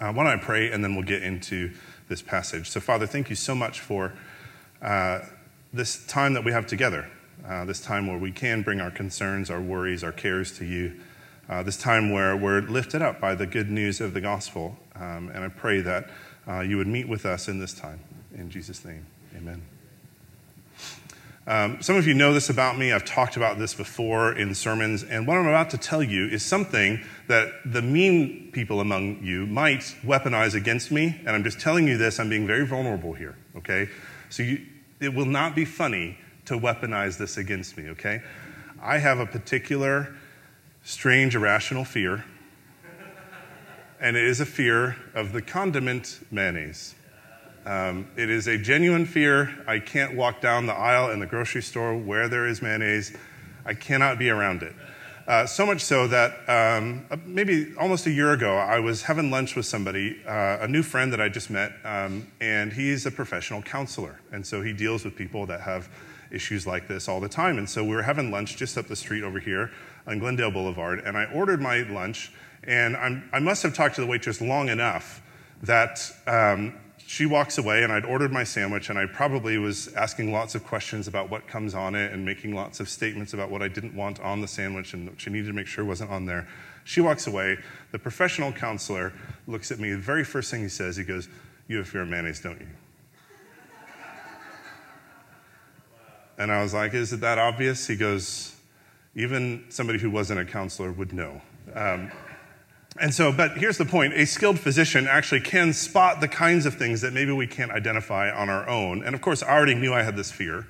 Uh, why don't I pray and then we'll get into this passage? So, Father, thank you so much for uh, this time that we have together, uh, this time where we can bring our concerns, our worries, our cares to you, uh, this time where we're lifted up by the good news of the gospel. Um, and I pray that uh, you would meet with us in this time. In Jesus' name, amen. Um, some of you know this about me. I've talked about this before in sermons. And what I'm about to tell you is something that the mean people among you might weaponize against me. And I'm just telling you this, I'm being very vulnerable here, okay? So you, it will not be funny to weaponize this against me, okay? I have a particular strange, irrational fear, and it is a fear of the condiment mayonnaise. Um, it is a genuine fear. I can't walk down the aisle in the grocery store where there is mayonnaise. I cannot be around it. Uh, so much so that um, uh, maybe almost a year ago, I was having lunch with somebody, uh, a new friend that I just met, um, and he's a professional counselor. And so he deals with people that have issues like this all the time. And so we were having lunch just up the street over here on Glendale Boulevard, and I ordered my lunch, and I'm, i must have talked to the waitress long enough that um, she walks away, and I'd ordered my sandwich, and I probably was asking lots of questions about what comes on it and making lots of statements about what I didn't want on the sandwich and what she needed to make sure wasn't on there. She walks away. The professional counselor looks at me. The very first thing he says, he goes, You have fear of mayonnaise, don't you? And I was like, Is it that obvious? He goes, Even somebody who wasn't a counselor would know. Um, and so, but here's the point a skilled physician actually can spot the kinds of things that maybe we can't identify on our own. And of course, I already knew I had this fear.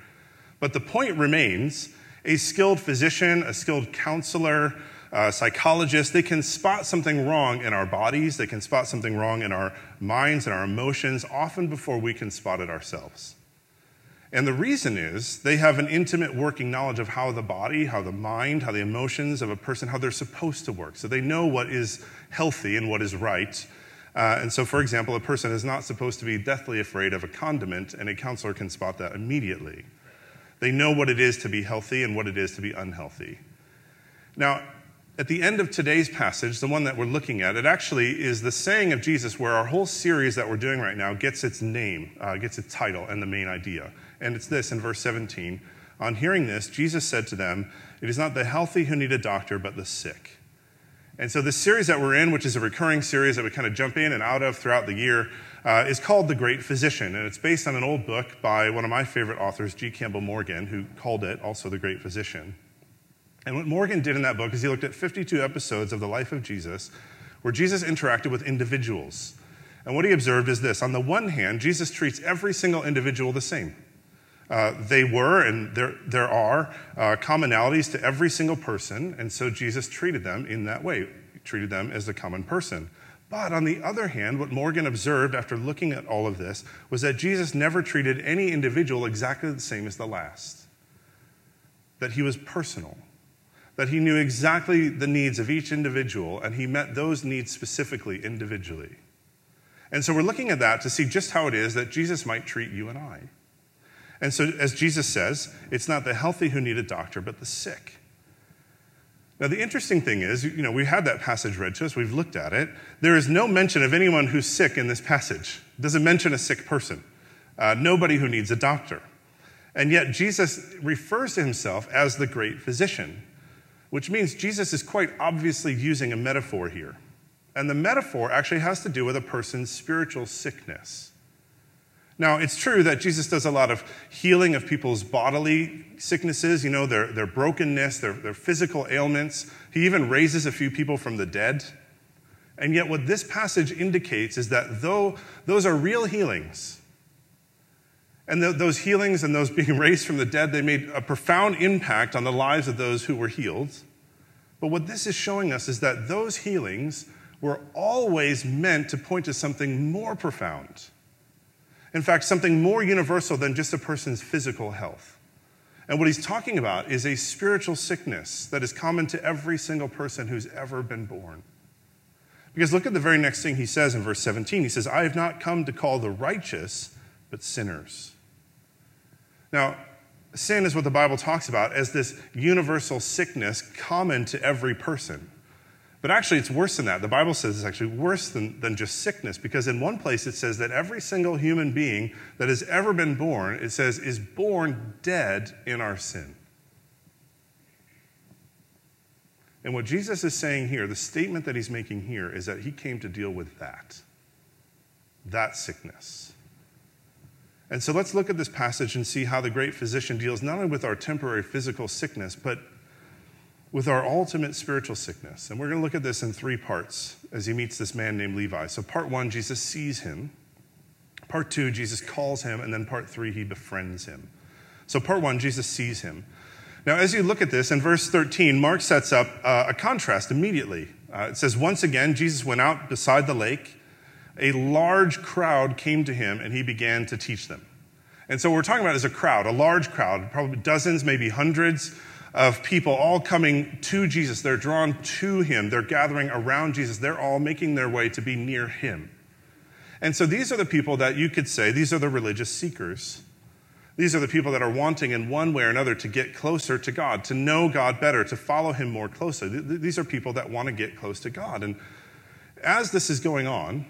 But the point remains a skilled physician, a skilled counselor, a psychologist, they can spot something wrong in our bodies, they can spot something wrong in our minds and our emotions, often before we can spot it ourselves. And the reason is they have an intimate working knowledge of how the body, how the mind, how the emotions of a person, how they're supposed to work. So they know what is healthy and what is right. Uh, and so, for example, a person is not supposed to be deathly afraid of a condiment, and a counselor can spot that immediately. They know what it is to be healthy and what it is to be unhealthy. Now, at the end of today's passage, the one that we're looking at, it actually is the saying of Jesus where our whole series that we're doing right now gets its name, uh, gets its title, and the main idea. And it's this in verse 17. On hearing this, Jesus said to them, It is not the healthy who need a doctor, but the sick. And so, this series that we're in, which is a recurring series that we kind of jump in and out of throughout the year, uh, is called The Great Physician. And it's based on an old book by one of my favorite authors, G. Campbell Morgan, who called it also The Great Physician. And what Morgan did in that book is he looked at 52 episodes of the life of Jesus where Jesus interacted with individuals. And what he observed is this on the one hand, Jesus treats every single individual the same. Uh, they were, and there, there are, uh, commonalities to every single person, and so Jesus treated them in that way. He treated them as a common person. But on the other hand, what Morgan observed after looking at all of this was that Jesus never treated any individual exactly the same as the last. That he was personal. That he knew exactly the needs of each individual, and he met those needs specifically, individually. And so we're looking at that to see just how it is that Jesus might treat you and I. And so, as Jesus says, it's not the healthy who need a doctor, but the sick. Now, the interesting thing is, you know, we had that passage read to us, we've looked at it. There is no mention of anyone who's sick in this passage. It doesn't mention a sick person, uh, nobody who needs a doctor. And yet, Jesus refers to himself as the great physician, which means Jesus is quite obviously using a metaphor here. And the metaphor actually has to do with a person's spiritual sickness. Now, it's true that Jesus does a lot of healing of people's bodily sicknesses, you know, their, their brokenness, their, their physical ailments. He even raises a few people from the dead. And yet, what this passage indicates is that though those are real healings, and th- those healings and those being raised from the dead, they made a profound impact on the lives of those who were healed. But what this is showing us is that those healings were always meant to point to something more profound in fact, something more universal than just a person's physical health. And what he's talking about is a spiritual sickness that is common to every single person who's ever been born. Because look at the very next thing he says in verse 17. He says, I have not come to call the righteous, but sinners. Now, sin is what the Bible talks about as this universal sickness common to every person. But actually, it's worse than that. The Bible says it's actually worse than, than just sickness, because in one place it says that every single human being that has ever been born, it says, is born dead in our sin. And what Jesus is saying here, the statement that he's making here, is that he came to deal with that, that sickness. And so let's look at this passage and see how the great physician deals not only with our temporary physical sickness, but with our ultimate spiritual sickness. And we're going to look at this in three parts as he meets this man named Levi. So, part one, Jesus sees him. Part two, Jesus calls him. And then part three, he befriends him. So, part one, Jesus sees him. Now, as you look at this, in verse 13, Mark sets up uh, a contrast immediately. Uh, it says, Once again, Jesus went out beside the lake. A large crowd came to him, and he began to teach them. And so, what we're talking about is a crowd, a large crowd, probably dozens, maybe hundreds of people all coming to Jesus. They're drawn to him, they're gathering around Jesus, they're all making their way to be near him. And so, these are the people that you could say, these are the religious seekers these are the people that are wanting in one way or another to get closer to God, to know God better, to follow Him more closely. These are people that want to get close to God. And as this is going on,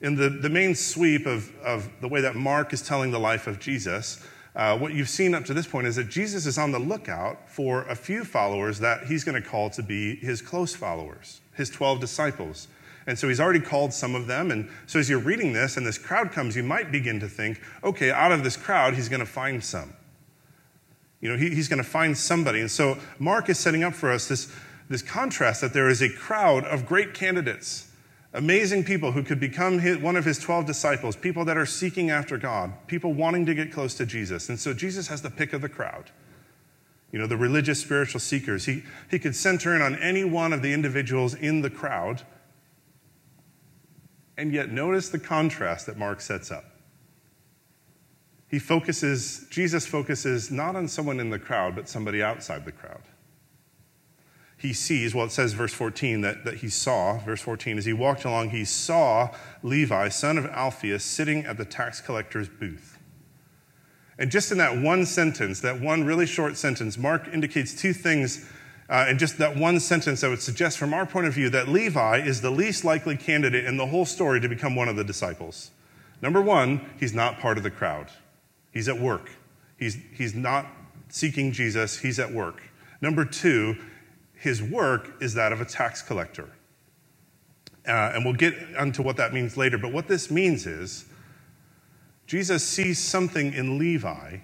in the, the main sweep of, of the way that Mark is telling the life of Jesus, uh, what you've seen up to this point is that Jesus is on the lookout for a few followers that he's going to call to be his close followers, his 12 disciples. And so he's already called some of them. And so as you're reading this and this crowd comes, you might begin to think, okay, out of this crowd, he's going to find some. You know, he, he's going to find somebody. And so Mark is setting up for us this, this contrast that there is a crowd of great candidates, amazing people who could become his, one of his 12 disciples, people that are seeking after God, people wanting to get close to Jesus. And so Jesus has the pick of the crowd. You know, the religious, spiritual seekers. He, he could center in on any one of the individuals in the crowd and yet, notice the contrast that Mark sets up. He focuses, Jesus focuses not on someone in the crowd, but somebody outside the crowd. He sees, well, it says, verse 14, that, that he saw, verse 14, as he walked along, he saw Levi, son of Alphaeus, sitting at the tax collector's booth. And just in that one sentence, that one really short sentence, Mark indicates two things uh, and just that one sentence I would suggest from our point of view that Levi is the least likely candidate in the whole story to become one of the disciples. Number one, he's not part of the crowd, he's at work. He's, he's not seeking Jesus, he's at work. Number two, his work is that of a tax collector. Uh, and we'll get onto what that means later. But what this means is Jesus sees something in Levi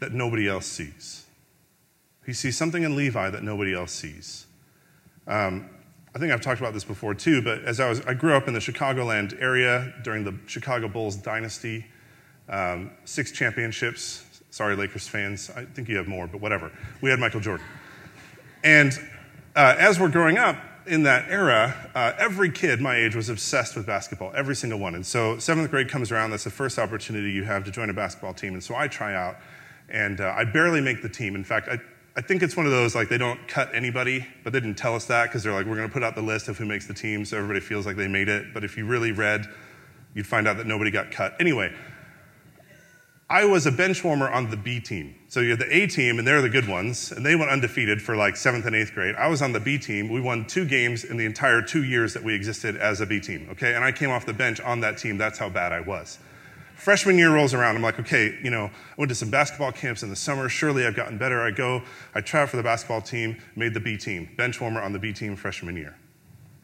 that nobody else sees. He sees something in Levi that nobody else sees. Um, I think I've talked about this before too, but as I was, I grew up in the Chicagoland area during the Chicago Bulls dynasty, um, six championships. Sorry, Lakers fans. I think you have more, but whatever. We had Michael Jordan. And uh, as we're growing up in that era, uh, every kid my age was obsessed with basketball, every single one. And so seventh grade comes around, that's the first opportunity you have to join a basketball team. And so I try out, and uh, I barely make the team. In fact, I, I think it's one of those like they don't cut anybody, but they didn't tell us that because they're like, we're going to put out the list of who makes the team so everybody feels like they made it. But if you really read, you'd find out that nobody got cut. Anyway, I was a bench warmer on the B team. So you had the A team, and they're the good ones, and they went undefeated for like seventh and eighth grade. I was on the B team. We won two games in the entire two years that we existed as a B team, okay? And I came off the bench on that team. That's how bad I was. Freshman year rolls around. I'm like, okay, you know, I went to some basketball camps in the summer. Surely I've gotten better. I go, I try for the basketball team, made the B team, bench warmer on the B team freshman year.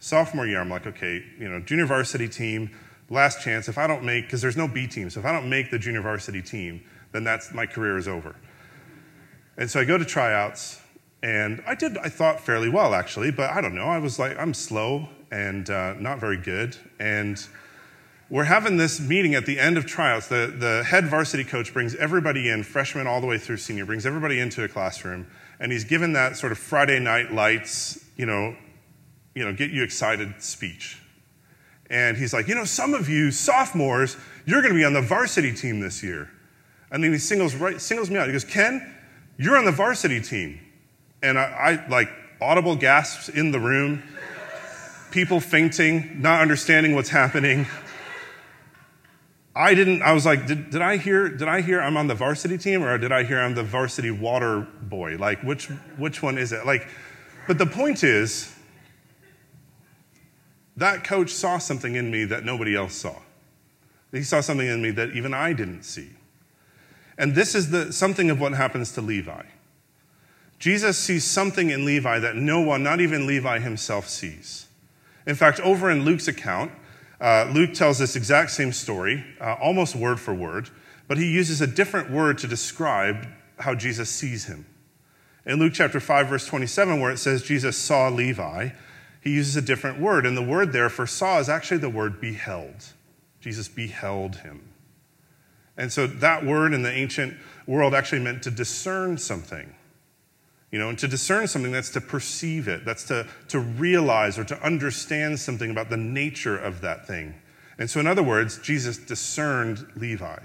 Sophomore year, I'm like, okay, you know, junior varsity team, last chance. If I don't make, because there's no B team, so if I don't make the junior varsity team, then that's my career is over. And so I go to tryouts, and I did, I thought fairly well actually, but I don't know. I was like, I'm slow and uh, not very good, and we're having this meeting at the end of tryouts. The, the head varsity coach brings everybody in, freshman all the way through senior, brings everybody into a classroom, and he's given that sort of Friday night lights, you know, you know, get you excited speech. And he's like, you know, some of you sophomores, you're going to be on the varsity team this year. And then he singles, right, singles me out. He goes, Ken, you're on the varsity team. And I, I like audible gasps in the room, people fainting, not understanding what's happening. I didn't, I was like, did, did I hear, did I hear I'm on the varsity team or did I hear I'm the varsity water boy? Like, which, which one is it? Like, but the point is, That coach saw something in me that nobody else saw. He saw something in me that even I didn't see. And this is the, something of what happens to Levi. Jesus sees something in Levi that no one, not even Levi himself, sees. In fact, over in Luke's account, uh, Luke tells this exact same story, uh, almost word for word, but he uses a different word to describe how Jesus sees him. In Luke chapter 5, verse 27, where it says Jesus saw Levi, he uses a different word. And the word there for saw is actually the word beheld. Jesus beheld him. And so that word in the ancient world actually meant to discern something. You know, and to discern something, that's to perceive it, that's to, to realize or to understand something about the nature of that thing. And so, in other words, Jesus discerned Levi.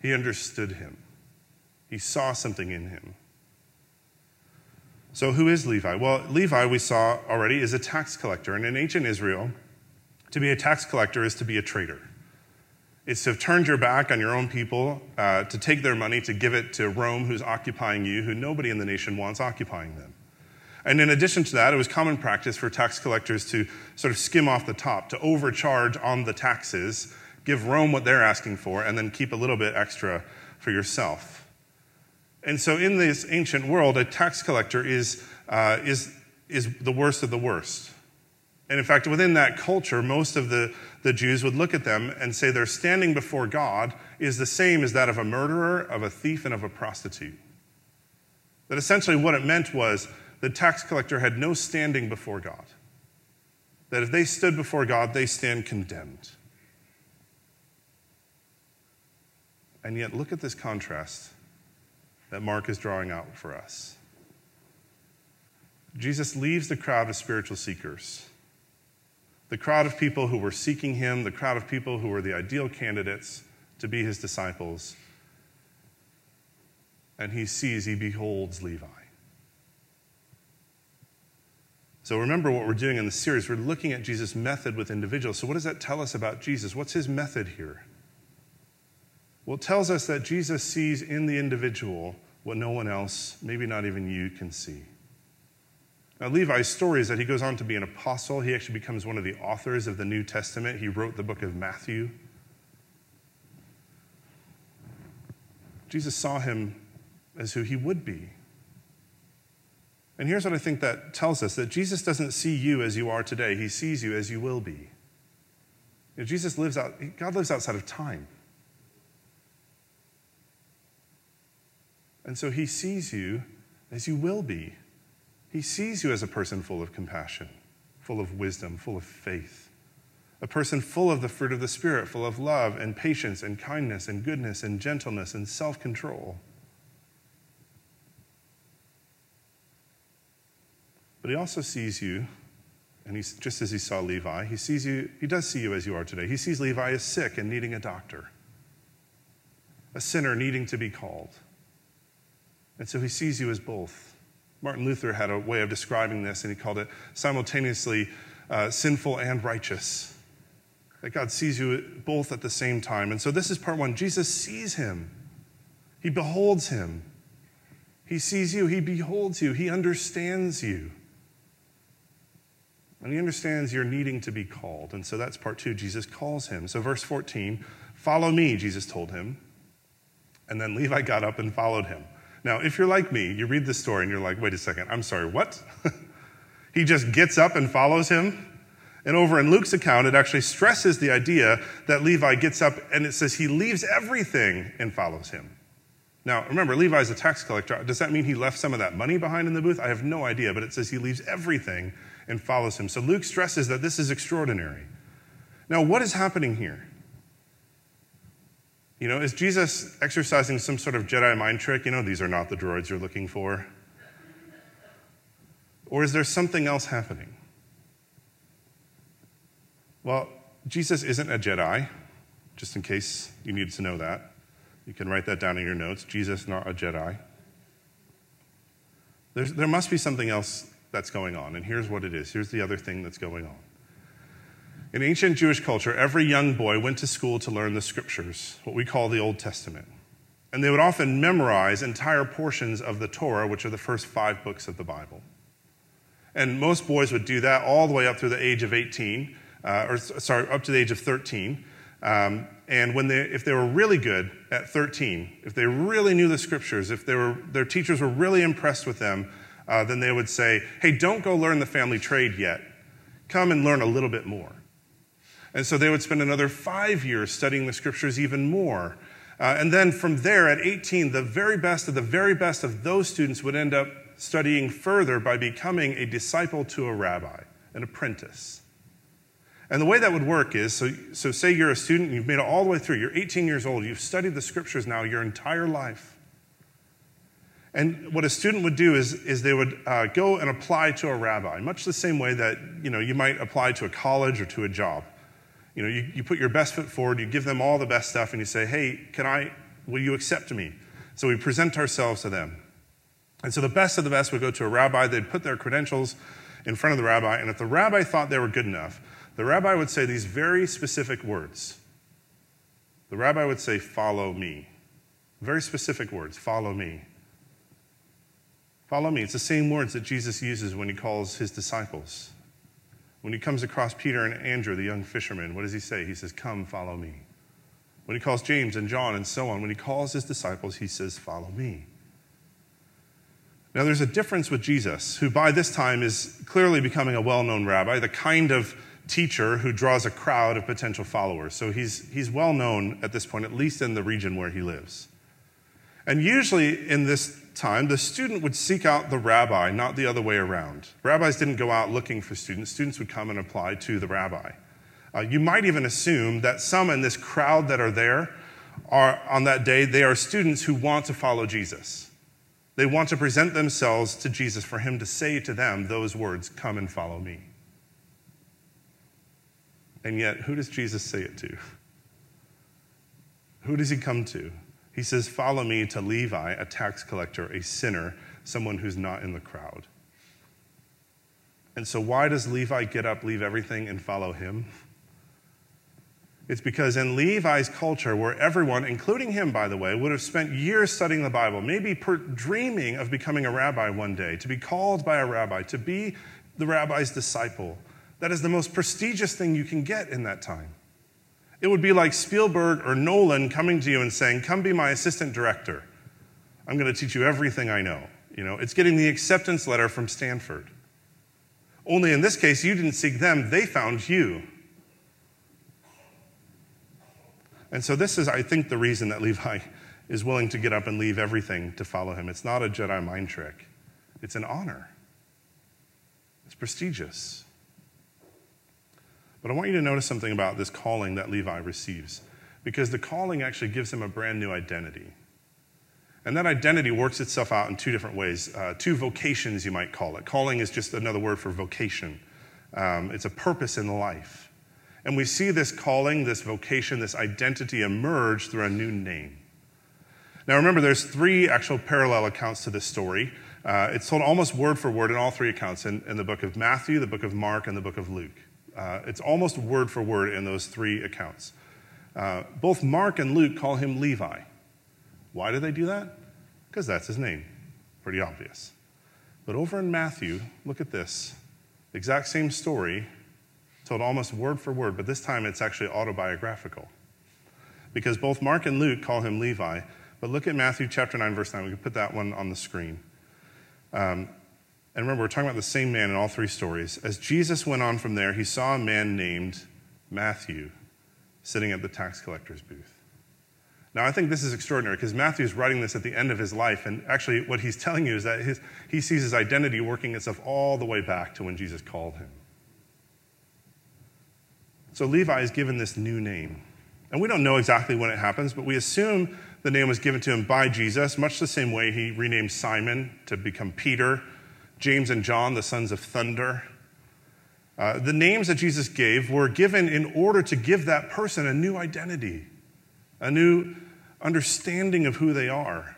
He understood him, he saw something in him. So, who is Levi? Well, Levi, we saw already, is a tax collector. And in ancient Israel, to be a tax collector is to be a traitor. It's to have turned your back on your own people, uh, to take their money, to give it to Rome, who's occupying you, who nobody in the nation wants occupying them. And in addition to that, it was common practice for tax collectors to sort of skim off the top, to overcharge on the taxes, give Rome what they're asking for, and then keep a little bit extra for yourself. And so, in this ancient world, a tax collector is, uh, is, is the worst of the worst. And in fact, within that culture, most of the, the Jews would look at them and say their standing before God is the same as that of a murderer, of a thief, and of a prostitute. That essentially what it meant was the tax collector had no standing before God. That if they stood before God, they stand condemned. And yet, look at this contrast that Mark is drawing out for us. Jesus leaves the crowd of spiritual seekers the crowd of people who were seeking him, the crowd of people who were the ideal candidates to be his disciples. And he sees, he beholds Levi. So remember what we're doing in the series. We're looking at Jesus' method with individuals. So, what does that tell us about Jesus? What's his method here? Well, it tells us that Jesus sees in the individual what no one else, maybe not even you, can see. Now, Levi's story is that he goes on to be an apostle. He actually becomes one of the authors of the New Testament. He wrote the book of Matthew. Jesus saw him as who he would be. And here's what I think that tells us that Jesus doesn't see you as you are today, he sees you as you will be. You know, Jesus lives out, God lives outside of time. And so he sees you as you will be. He sees you as a person full of compassion, full of wisdom, full of faith, a person full of the fruit of the Spirit, full of love and patience and kindness and goodness and gentleness and self control. But he also sees you, and he's, just as he saw Levi, he sees you, he does see you as you are today. He sees Levi as sick and needing a doctor, a sinner needing to be called. And so he sees you as both Martin Luther had a way of describing this, and he called it simultaneously uh, sinful and righteous. That God sees you both at the same time. And so this is part one. Jesus sees him, he beholds him. He sees you, he beholds you, he understands you. And he understands you're needing to be called. And so that's part two. Jesus calls him. So, verse 14, follow me, Jesus told him. And then Levi got up and followed him. Now, if you're like me, you read this story and you're like, wait a second, I'm sorry, what? he just gets up and follows him. And over in Luke's account, it actually stresses the idea that Levi gets up and it says he leaves everything and follows him. Now, remember, Levi's a tax collector. Does that mean he left some of that money behind in the booth? I have no idea, but it says he leaves everything and follows him. So Luke stresses that this is extraordinary. Now, what is happening here? You know, is Jesus exercising some sort of Jedi mind trick? You know, these are not the droids you're looking for. Or is there something else happening? Well, Jesus isn't a Jedi, just in case you needed to know that. You can write that down in your notes. Jesus, not a Jedi. There's, there must be something else that's going on, and here's what it is. Here's the other thing that's going on. In ancient Jewish culture, every young boy went to school to learn the scriptures, what we call the Old Testament. And they would often memorize entire portions of the Torah, which are the first five books of the Bible. And most boys would do that all the way up through the age of 18, uh, or sorry, up to the age of 13. Um, and when they, if they were really good at 13, if they really knew the scriptures, if they were, their teachers were really impressed with them, uh, then they would say, Hey, don't go learn the family trade yet. Come and learn a little bit more. And so they would spend another five years studying the scriptures even more. Uh, and then from there, at 18, the very best of the very best of those students would end up studying further by becoming a disciple to a rabbi, an apprentice. And the way that would work is so, so say you're a student and you've made it all the way through, you're 18 years old, you've studied the scriptures now your entire life. And what a student would do is, is they would uh, go and apply to a rabbi, much the same way that you, know, you might apply to a college or to a job. You know, you, you put your best foot forward, you give them all the best stuff, and you say, hey, can I, will you accept me? So we present ourselves to them. And so the best of the best would go to a rabbi, they'd put their credentials in front of the rabbi, and if the rabbi thought they were good enough, the rabbi would say these very specific words. The rabbi would say, Follow me. Very specific words, follow me. Follow me. It's the same words that Jesus uses when he calls his disciples. When he comes across Peter and Andrew, the young fishermen, what does he say? He says, Come, follow me. When he calls James and John and so on, when he calls his disciples, he says, Follow me. Now, there's a difference with Jesus, who by this time is clearly becoming a well known rabbi, the kind of teacher who draws a crowd of potential followers. So he's, he's well known at this point, at least in the region where he lives. And usually in this time, the student would seek out the rabbi, not the other way around. Rabbis didn't go out looking for students, students would come and apply to the rabbi. Uh, you might even assume that some in this crowd that are there are, on that day, they are students who want to follow Jesus. They want to present themselves to Jesus for him to say to them those words, Come and follow me. And yet, who does Jesus say it to? Who does he come to? He says, Follow me to Levi, a tax collector, a sinner, someone who's not in the crowd. And so, why does Levi get up, leave everything, and follow him? It's because in Levi's culture, where everyone, including him, by the way, would have spent years studying the Bible, maybe per- dreaming of becoming a rabbi one day, to be called by a rabbi, to be the rabbi's disciple, that is the most prestigious thing you can get in that time. It would be like Spielberg or Nolan coming to you and saying, Come be my assistant director. I'm going to teach you everything I know. You know, it's getting the acceptance letter from Stanford. Only in this case, you didn't seek them, they found you. And so, this is, I think, the reason that Levi is willing to get up and leave everything to follow him. It's not a Jedi mind trick, it's an honor, it's prestigious. But I want you to notice something about this calling that Levi receives, because the calling actually gives him a brand new identity. And that identity works itself out in two different ways, uh, two vocations, you might call it. Calling is just another word for vocation, um, it's a purpose in life. And we see this calling, this vocation, this identity emerge through a new name. Now remember, there's three actual parallel accounts to this story. Uh, it's told almost word for word in all three accounts in, in the book of Matthew, the book of Mark, and the book of Luke. Uh, it's almost word for word in those three accounts. Uh, both Mark and Luke call him Levi. Why do they do that? Because that's his name. Pretty obvious. But over in Matthew, look at this. Exact same story, told almost word for word, but this time it's actually autobiographical. Because both Mark and Luke call him Levi. But look at Matthew chapter 9, verse 9. We can put that one on the screen. Um, and remember, we're talking about the same man in all three stories. As Jesus went on from there, he saw a man named Matthew sitting at the tax collector's booth. Now, I think this is extraordinary because Matthew's writing this at the end of his life, and actually, what he's telling you is that his, he sees his identity working itself all the way back to when Jesus called him. So, Levi is given this new name. And we don't know exactly when it happens, but we assume the name was given to him by Jesus, much the same way he renamed Simon to become Peter James and John, the sons of thunder. Uh, the names that Jesus gave were given in order to give that person a new identity, a new understanding of who they are.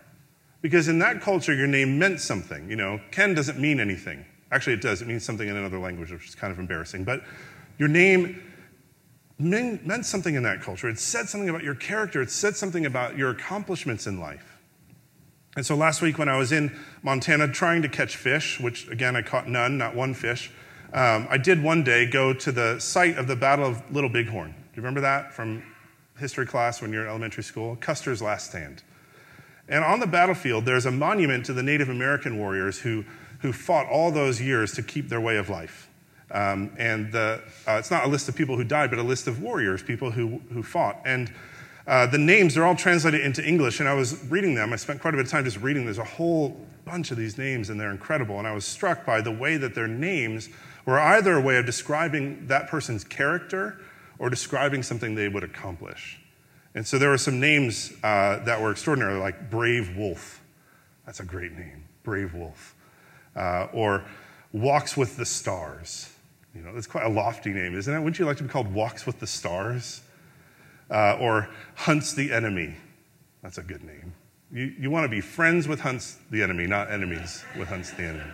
Because in that culture, your name meant something. You know, Ken doesn't mean anything. Actually, it does. It means something in another language, which is kind of embarrassing. But your name meant something in that culture. It said something about your character, it said something about your accomplishments in life. And so last week, when I was in Montana trying to catch fish, which again, I caught none, not one fish, um, I did one day go to the site of the Battle of Little Bighorn. Do you remember that from history class when you're in elementary school? Custer's Last Stand. And on the battlefield, there's a monument to the Native American warriors who, who fought all those years to keep their way of life. Um, and the, uh, it's not a list of people who died, but a list of warriors, people who, who fought. And uh, the names, they're all translated into English, and I was reading them. I spent quite a bit of time just reading. There's a whole bunch of these names, and they're incredible. And I was struck by the way that their names were either a way of describing that person's character or describing something they would accomplish. And so there were some names uh, that were extraordinary, like Brave Wolf. That's a great name, Brave Wolf. Uh, or Walks with the Stars. You know, that's quite a lofty name, isn't it? Wouldn't you like to be called Walks with the Stars? Uh, or hunts the enemy. That's a good name. You, you want to be friends with hunts the enemy, not enemies with hunts the enemy.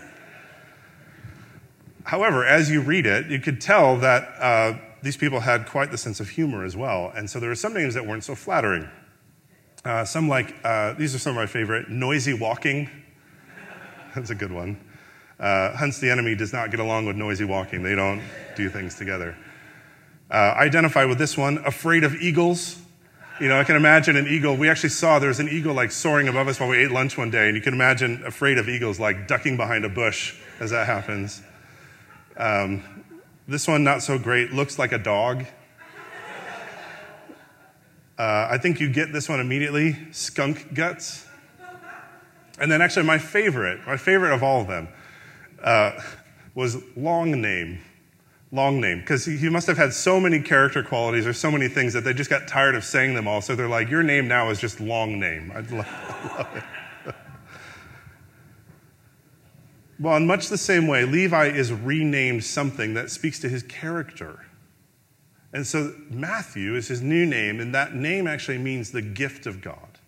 However, as you read it, you could tell that uh, these people had quite the sense of humor as well. And so there were some names that weren't so flattering. Uh, some like, uh, these are some of my favorite noisy walking. That's a good one. Uh, hunts the enemy does not get along with noisy walking, they don't do things together. Uh, identify with this one, afraid of eagles. You know, I can imagine an eagle. We actually saw there was an eagle like soaring above us while we ate lunch one day, and you can imagine afraid of eagles like ducking behind a bush as that happens. Um, this one, not so great, looks like a dog. Uh, I think you get this one immediately skunk guts. And then, actually, my favorite, my favorite of all of them, uh, was long name long name because he must have had so many character qualities or so many things that they just got tired of saying them all. So they're like, Your name now is just long name. I love, love it. well, in much the same way, Levi is renamed something that speaks to his character. And so Matthew is his new name, and that name actually means the gift of God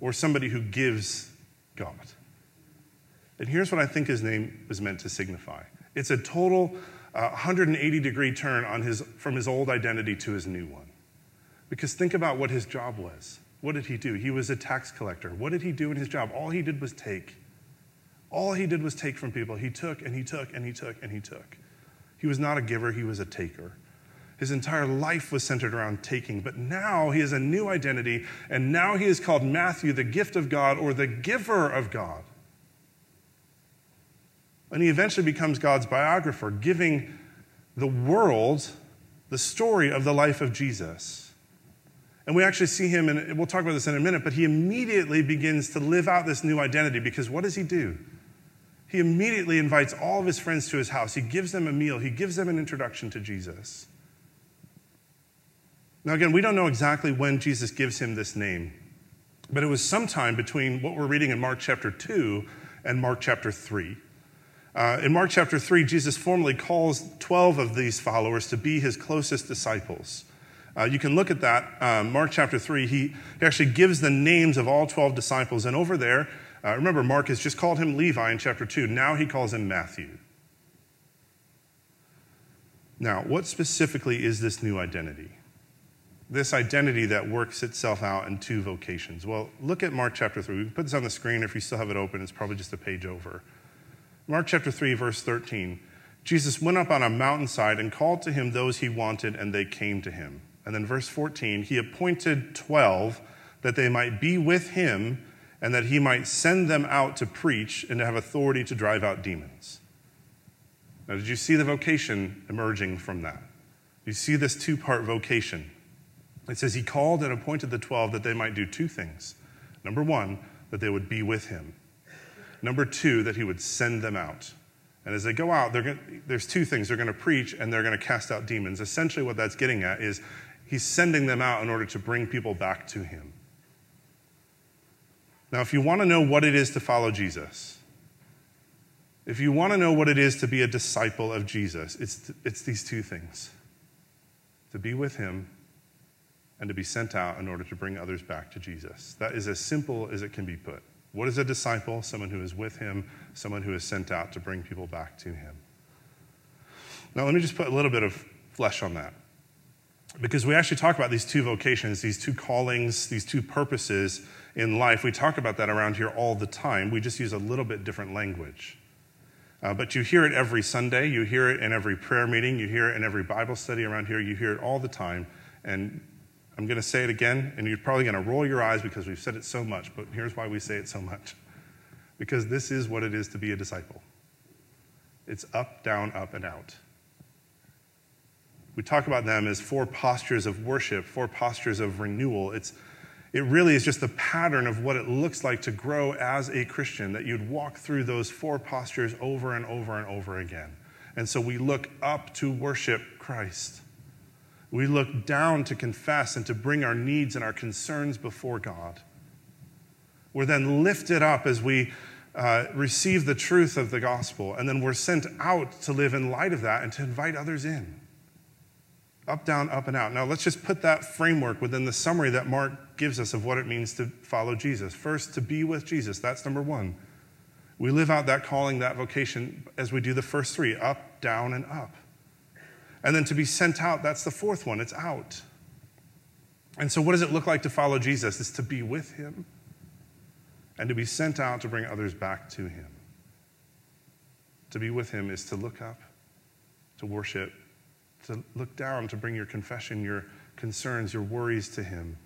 or somebody who gives God. And here's what I think his name was meant to signify it's a total uh, 180 degree turn on his, from his old identity to his new one. Because think about what his job was. What did he do? He was a tax collector. What did he do in his job? All he did was take. All he did was take from people. He took and he took and he took and he took. He was not a giver, he was a taker. His entire life was centered around taking, but now he has a new identity, and now he is called Matthew, the gift of God, or the giver of God. And he eventually becomes God's biographer, giving the world the story of the life of Jesus. And we actually see him, and we'll talk about this in a minute, but he immediately begins to live out this new identity because what does he do? He immediately invites all of his friends to his house. He gives them a meal, he gives them an introduction to Jesus. Now, again, we don't know exactly when Jesus gives him this name, but it was sometime between what we're reading in Mark chapter 2 and Mark chapter 3. Uh, in Mark chapter 3, Jesus formally calls 12 of these followers to be his closest disciples. Uh, you can look at that. Um, Mark chapter 3, he, he, actually gives the names of all 12 disciples. And over there, uh, remember, Mark has just called him Levi in chapter 2. Now he calls him Matthew. Now, what specifically is this new identity? This identity that works itself out in two vocations. Well, look at Mark chapter 3. We can put this on the screen. If you still have it open, it's probably just a page over. Mark chapter 3, verse 13. Jesus went up on a mountainside and called to him those he wanted, and they came to him. And then verse 14, he appointed 12 that they might be with him and that he might send them out to preach and to have authority to drive out demons. Now, did you see the vocation emerging from that? You see this two part vocation. It says he called and appointed the 12 that they might do two things. Number one, that they would be with him. Number two, that he would send them out. And as they go out, gonna, there's two things. They're going to preach and they're going to cast out demons. Essentially, what that's getting at is he's sending them out in order to bring people back to him. Now, if you want to know what it is to follow Jesus, if you want to know what it is to be a disciple of Jesus, it's, it's these two things to be with him and to be sent out in order to bring others back to Jesus. That is as simple as it can be put. What is a disciple? Someone who is with him, someone who is sent out to bring people back to him. Now, let me just put a little bit of flesh on that. because we actually talk about these two vocations, these two callings, these two purposes in life. We talk about that around here all the time. We just use a little bit different language. Uh, but you hear it every Sunday, you hear it in every prayer meeting, you hear it in every Bible study around here, you hear it all the time. And I'm going to say it again, and you're probably going to roll your eyes because we've said it so much, but here's why we say it so much. Because this is what it is to be a disciple it's up, down, up, and out. We talk about them as four postures of worship, four postures of renewal. It's, it really is just the pattern of what it looks like to grow as a Christian, that you'd walk through those four postures over and over and over again. And so we look up to worship Christ. We look down to confess and to bring our needs and our concerns before God. We're then lifted up as we uh, receive the truth of the gospel, and then we're sent out to live in light of that and to invite others in. Up, down, up, and out. Now, let's just put that framework within the summary that Mark gives us of what it means to follow Jesus. First, to be with Jesus. That's number one. We live out that calling, that vocation, as we do the first three up, down, and up. And then to be sent out, that's the fourth one, it's out. And so, what does it look like to follow Jesus? It's to be with him and to be sent out to bring others back to him. To be with him is to look up, to worship, to look down, to bring your confession, your concerns, your worries to him,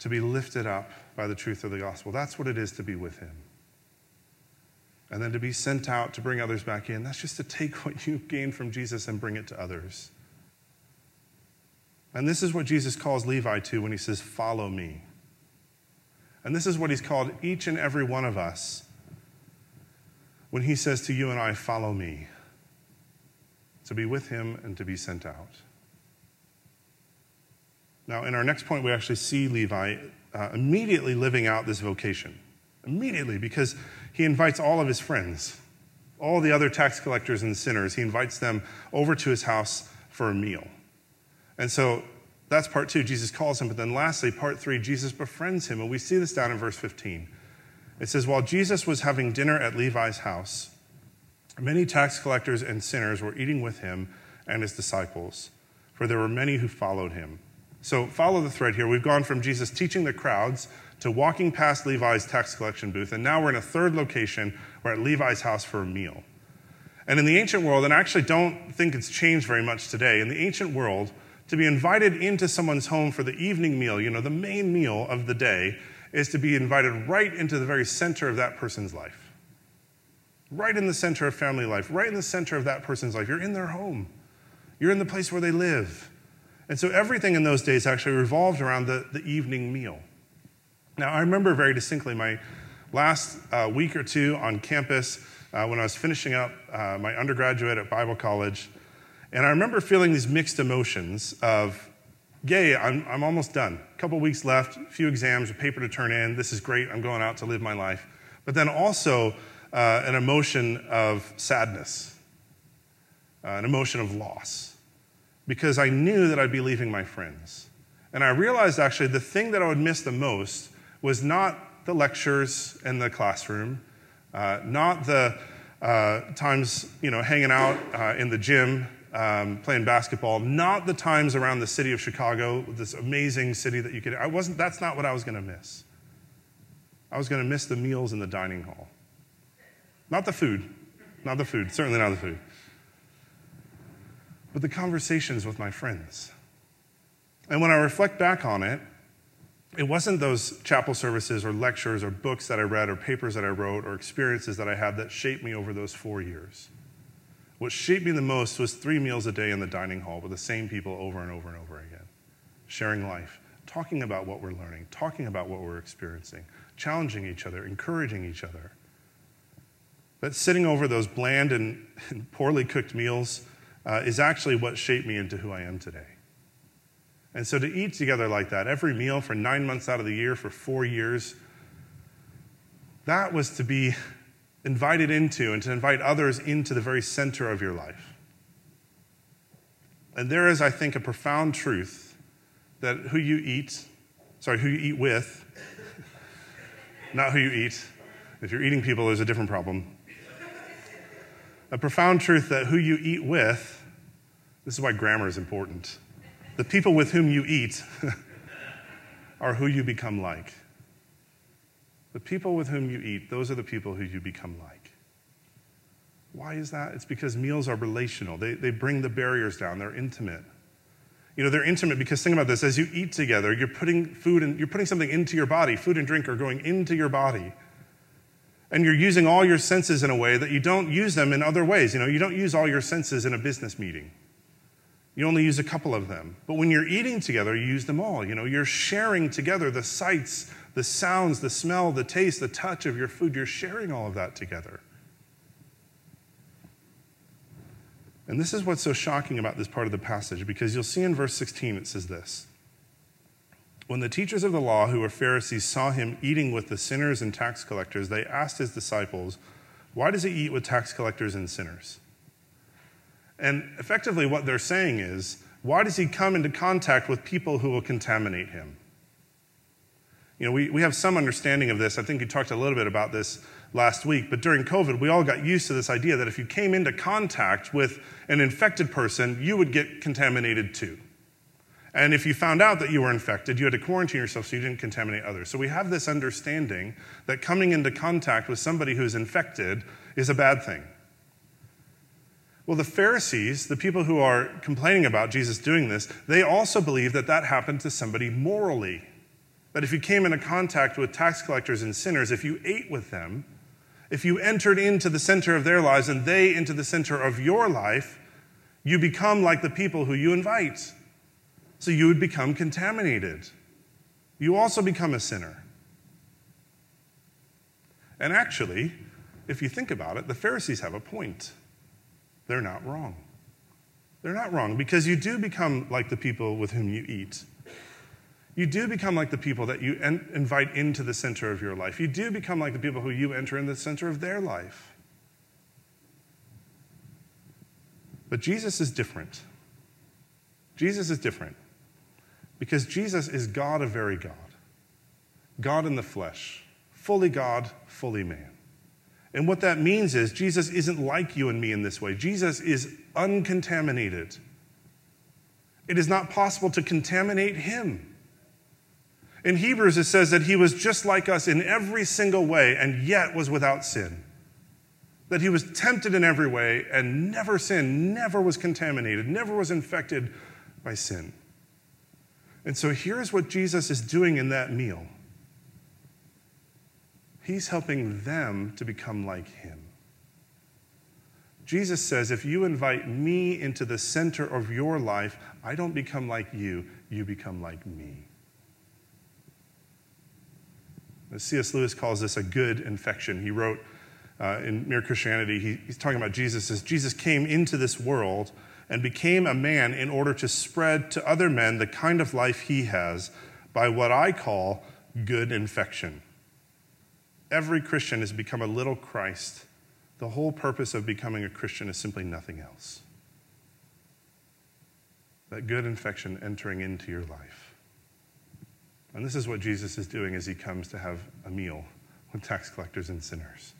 to be lifted up by the truth of the gospel. That's what it is to be with him and then to be sent out to bring others back in. That's just to take what you have gained from Jesus and bring it to others. And this is what Jesus calls Levi to when he says, Follow me. And this is what he's called each and every one of us when he says to you and I, Follow me. To be with him and to be sent out. Now, in our next point, we actually see Levi uh, immediately living out this vocation. Immediately, because he invites all of his friends, all the other tax collectors and sinners, he invites them over to his house for a meal. And so that's part two. Jesus calls him. But then lastly, part three, Jesus befriends him. And we see this down in verse 15. It says, While Jesus was having dinner at Levi's house, many tax collectors and sinners were eating with him and his disciples, for there were many who followed him. So follow the thread here. We've gone from Jesus teaching the crowds to walking past Levi's tax collection booth, and now we're in a third location. We're at Levi's house for a meal. And in the ancient world, and I actually don't think it's changed very much today, in the ancient world, to be invited into someone's home for the evening meal, you know, the main meal of the day, is to be invited right into the very center of that person's life. Right in the center of family life, right in the center of that person's life. You're in their home, you're in the place where they live. And so everything in those days actually revolved around the, the evening meal. Now, I remember very distinctly my last uh, week or two on campus uh, when I was finishing up uh, my undergraduate at Bible College. And I remember feeling these mixed emotions of, yay, I'm, I'm almost done. A couple weeks left, a few exams, a paper to turn in. This is great. I'm going out to live my life. But then also uh, an emotion of sadness, uh, an emotion of loss, because I knew that I'd be leaving my friends. And I realized actually the thing that I would miss the most was not the lectures in the classroom, uh, not the uh, times you know hanging out uh, in the gym um, playing basketball, not the times around the city of Chicago, this amazing city that you could. I wasn't. That's not what I was going to miss. I was going to miss the meals in the dining hall, not the food, not the food, certainly not the food, but the conversations with my friends. And when I reflect back on it, it wasn't those chapel services or lectures or books that I read or papers that I wrote or experiences that I had that shaped me over those four years. What shaped me the most was three meals a day in the dining hall with the same people over and over and over again, sharing life, talking about what we're learning, talking about what we're experiencing, challenging each other, encouraging each other. That sitting over those bland and poorly cooked meals uh, is actually what shaped me into who I am today. And so to eat together like that, every meal for nine months out of the year, for four years, that was to be invited into and to invite others into the very center of your life. And there is, I think, a profound truth that who you eat, sorry, who you eat with, not who you eat. If you're eating people, there's a different problem. A profound truth that who you eat with, this is why grammar is important The people with whom you eat are who you become like. The people with whom you eat, those are the people who you become like. Why is that? It's because meals are relational. They, they bring the barriers down, they're intimate. You know, they're intimate because think about this as you eat together, you're putting food and you're putting something into your body. Food and drink are going into your body. And you're using all your senses in a way that you don't use them in other ways. You know, you don't use all your senses in a business meeting. You only use a couple of them. But when you're eating together, you use them all. You know, you're sharing together the sights, the sounds, the smell, the taste, the touch of your food. You're sharing all of that together. And this is what's so shocking about this part of the passage, because you'll see in verse 16 it says this When the teachers of the law, who were Pharisees, saw him eating with the sinners and tax collectors, they asked his disciples, Why does he eat with tax collectors and sinners? And effectively, what they're saying is, Why does he come into contact with people who will contaminate him? You know, we, we have some understanding of this. I think you talked a little bit about this last week, but during COVID, we all got used to this idea that if you came into contact with an infected person, you would get contaminated too. And if you found out that you were infected, you had to quarantine yourself so you didn't contaminate others. So we have this understanding that coming into contact with somebody who's infected is a bad thing. Well, the Pharisees, the people who are complaining about Jesus doing this, they also believe that that happened to somebody morally. That if you came into contact with tax collectors and sinners, if you ate with them, if you entered into the center of their lives and they into the center of your life, you become like the people who you invite. So you would become contaminated. You also become a sinner. And actually, if you think about it, the Pharisees have a point. They're not wrong. They're not wrong because you do become like the people with whom you eat you do become like the people that you en- invite into the center of your life. You do become like the people who you enter in the center of their life. But Jesus is different. Jesus is different because Jesus is God, a very God, God in the flesh, fully God, fully man. And what that means is Jesus isn't like you and me in this way. Jesus is uncontaminated. It is not possible to contaminate him. In Hebrews, it says that he was just like us in every single way and yet was without sin. That he was tempted in every way and never sinned, never was contaminated, never was infected by sin. And so here's what Jesus is doing in that meal He's helping them to become like him. Jesus says, if you invite me into the center of your life, I don't become like you, you become like me. C.S. Lewis calls this a good infection. He wrote uh, in Mere Christianity, he, he's talking about Jesus as Jesus came into this world and became a man in order to spread to other men the kind of life he has by what I call good infection. Every Christian has become a little Christ. The whole purpose of becoming a Christian is simply nothing else. That good infection entering into your life. And this is what Jesus is doing as he comes to have a meal with tax collectors and sinners.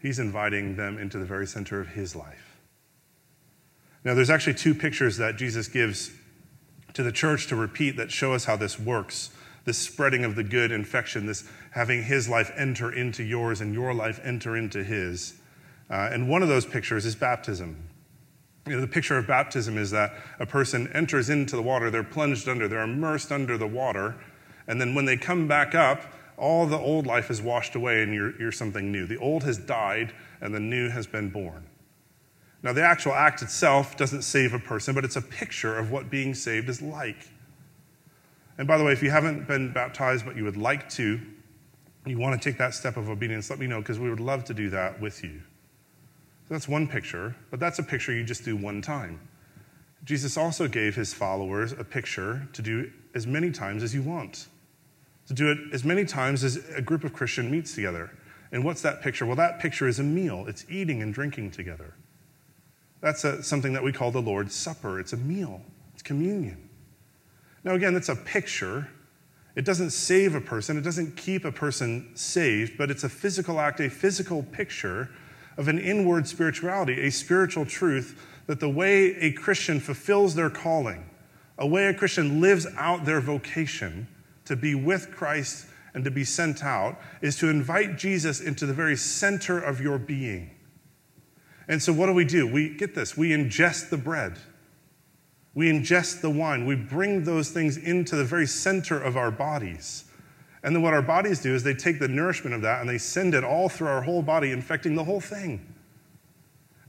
He's inviting them into the very center of his life. Now, there's actually two pictures that Jesus gives to the church to repeat that show us how this works this spreading of the good infection, this having his life enter into yours and your life enter into his. Uh, and one of those pictures is baptism. You know, the picture of baptism is that a person enters into the water, they're plunged under, they're immersed under the water, and then when they come back up, all the old life is washed away and you're, you're something new. The old has died and the new has been born. Now, the actual act itself doesn't save a person, but it's a picture of what being saved is like. And by the way, if you haven't been baptized but you would like to, you want to take that step of obedience, let me know because we would love to do that with you. So that's one picture, but that's a picture you just do one time. Jesus also gave his followers a picture to do as many times as you want, to do it as many times as a group of Christian meets together. And what's that picture? Well, that picture is a meal, it's eating and drinking together. That's a, something that we call the Lord's Supper. It's a meal, it's communion. Now, again, that's a picture. It doesn't save a person, it doesn't keep a person saved, but it's a physical act, a physical picture of an inward spirituality, a spiritual truth that the way a Christian fulfills their calling, A way a Christian lives out their vocation to be with Christ and to be sent out is to invite Jesus into the very center of your being. And so, what do we do? We get this we ingest the bread, we ingest the wine, we bring those things into the very center of our bodies. And then, what our bodies do is they take the nourishment of that and they send it all through our whole body, infecting the whole thing.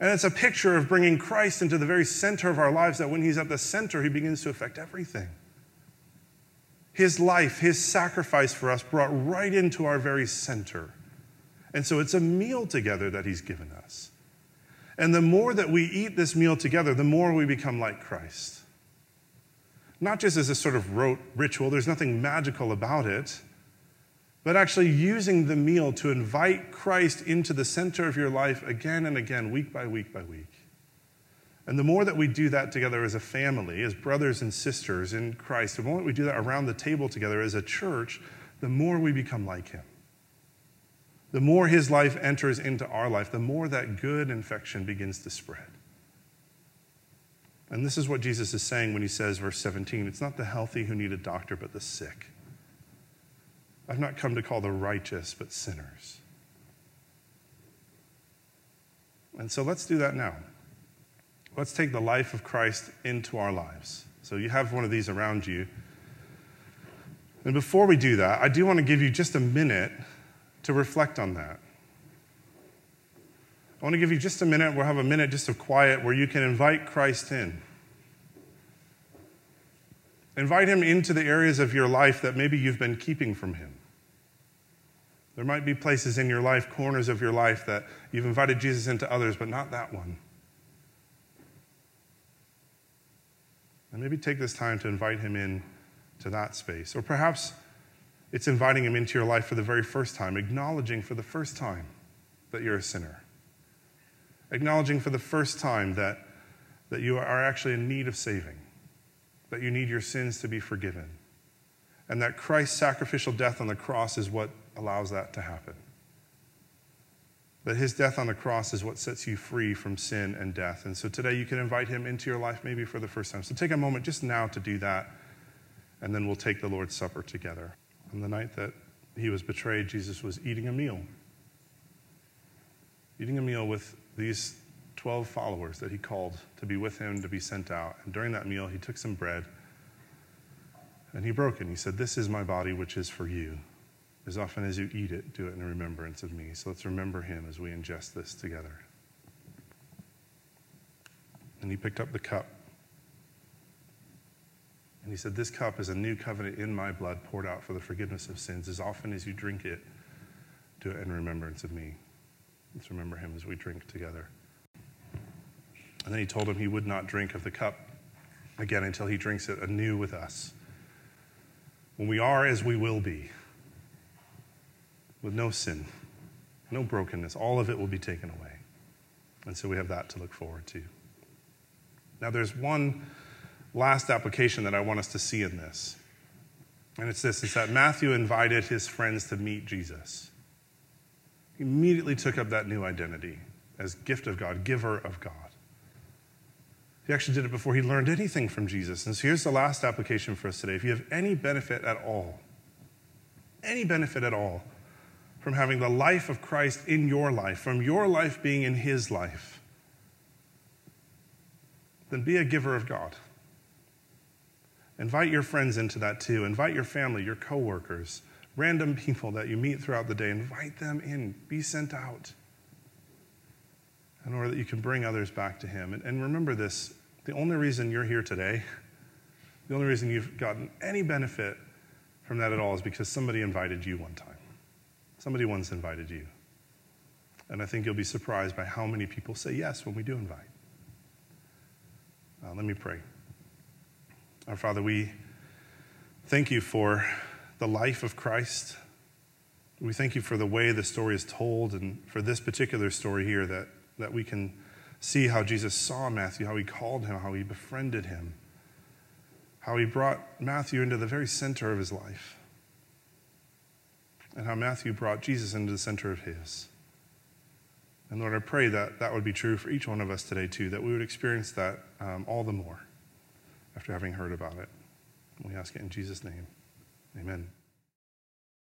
And it's a picture of bringing Christ into the very center of our lives, that when He's at the center, He begins to affect everything. His life, His sacrifice for us brought right into our very center. And so it's a meal together that He's given us. And the more that we eat this meal together, the more we become like Christ. Not just as a sort of rote ritual, there's nothing magical about it but actually using the meal to invite Christ into the center of your life again and again, week by week by week. And the more that we do that together as a family, as brothers and sisters in Christ, the more we do that around the table together as a church, the more we become like Him. The more His life enters into our life, the more that good infection begins to spread. And this is what Jesus is saying when He says, verse 17, it's not the healthy who need a doctor, but the sick. I've not come to call the righteous, but sinners. And so let's do that now. Let's take the life of Christ into our lives. So you have one of these around you. And before we do that, I do want to give you just a minute to reflect on that. I want to give you just a minute. We'll have a minute just of quiet where you can invite Christ in. Invite him into the areas of your life that maybe you've been keeping from him. There might be places in your life, corners of your life, that you've invited Jesus into others, but not that one. And maybe take this time to invite him in to that space. Or perhaps it's inviting him into your life for the very first time, acknowledging for the first time that you're a sinner. Acknowledging for the first time that, that you are actually in need of saving that you need your sins to be forgiven, and that Christ's sacrificial death on the cross is what allows that to happen. That his death on the cross is what sets you free from sin and death. And so today you can invite him into your life maybe for the first time. So take a moment just now to do that, and then we'll take the Lord's Supper together. On the night that he was betrayed, Jesus was eating a meal. Eating a meal with these 12 followers that he called to be with him, to be sent out. And during that meal, he took some bread and he broke it. He said, This is my body, which is for you. As often as you eat it, do it in remembrance of me. So let's remember him as we ingest this together. And he picked up the cup. And he said, This cup is a new covenant in my blood poured out for the forgiveness of sins. As often as you drink it, do it in remembrance of me. Let's remember him as we drink together. And then he told him he would not drink of the cup again until he drinks it anew with us. When we are as we will be, with no sin, no brokenness, all of it will be taken away. And so we have that to look forward to. Now, there's one last application that I want us to see in this. And it's this it's that Matthew invited his friends to meet Jesus. Immediately took up that new identity as gift of God, giver of God. He actually did it before he learned anything from Jesus. And so here's the last application for us today. If you have any benefit at all, any benefit at all from having the life of Christ in your life, from your life being in his life, then be a giver of God. Invite your friends into that too. Invite your family, your coworkers, random people that you meet throughout the day. Invite them in. Be sent out in order that you can bring others back to Him. And, and remember this the only reason you're here today, the only reason you've gotten any benefit from that at all is because somebody invited you one time. Somebody once invited you. And I think you'll be surprised by how many people say yes when we do invite. Uh, let me pray. Our Father, we thank you for the life of Christ. We thank you for the way the story is told and for this particular story here that that we can see how Jesus saw Matthew, how he called him, how he befriended him, how he brought Matthew into the very center of his life, and how Matthew brought Jesus into the center of his. And Lord, I pray that that would be true for each one of us today, too, that we would experience that um, all the more after having heard about it. We ask it in Jesus' name. Amen.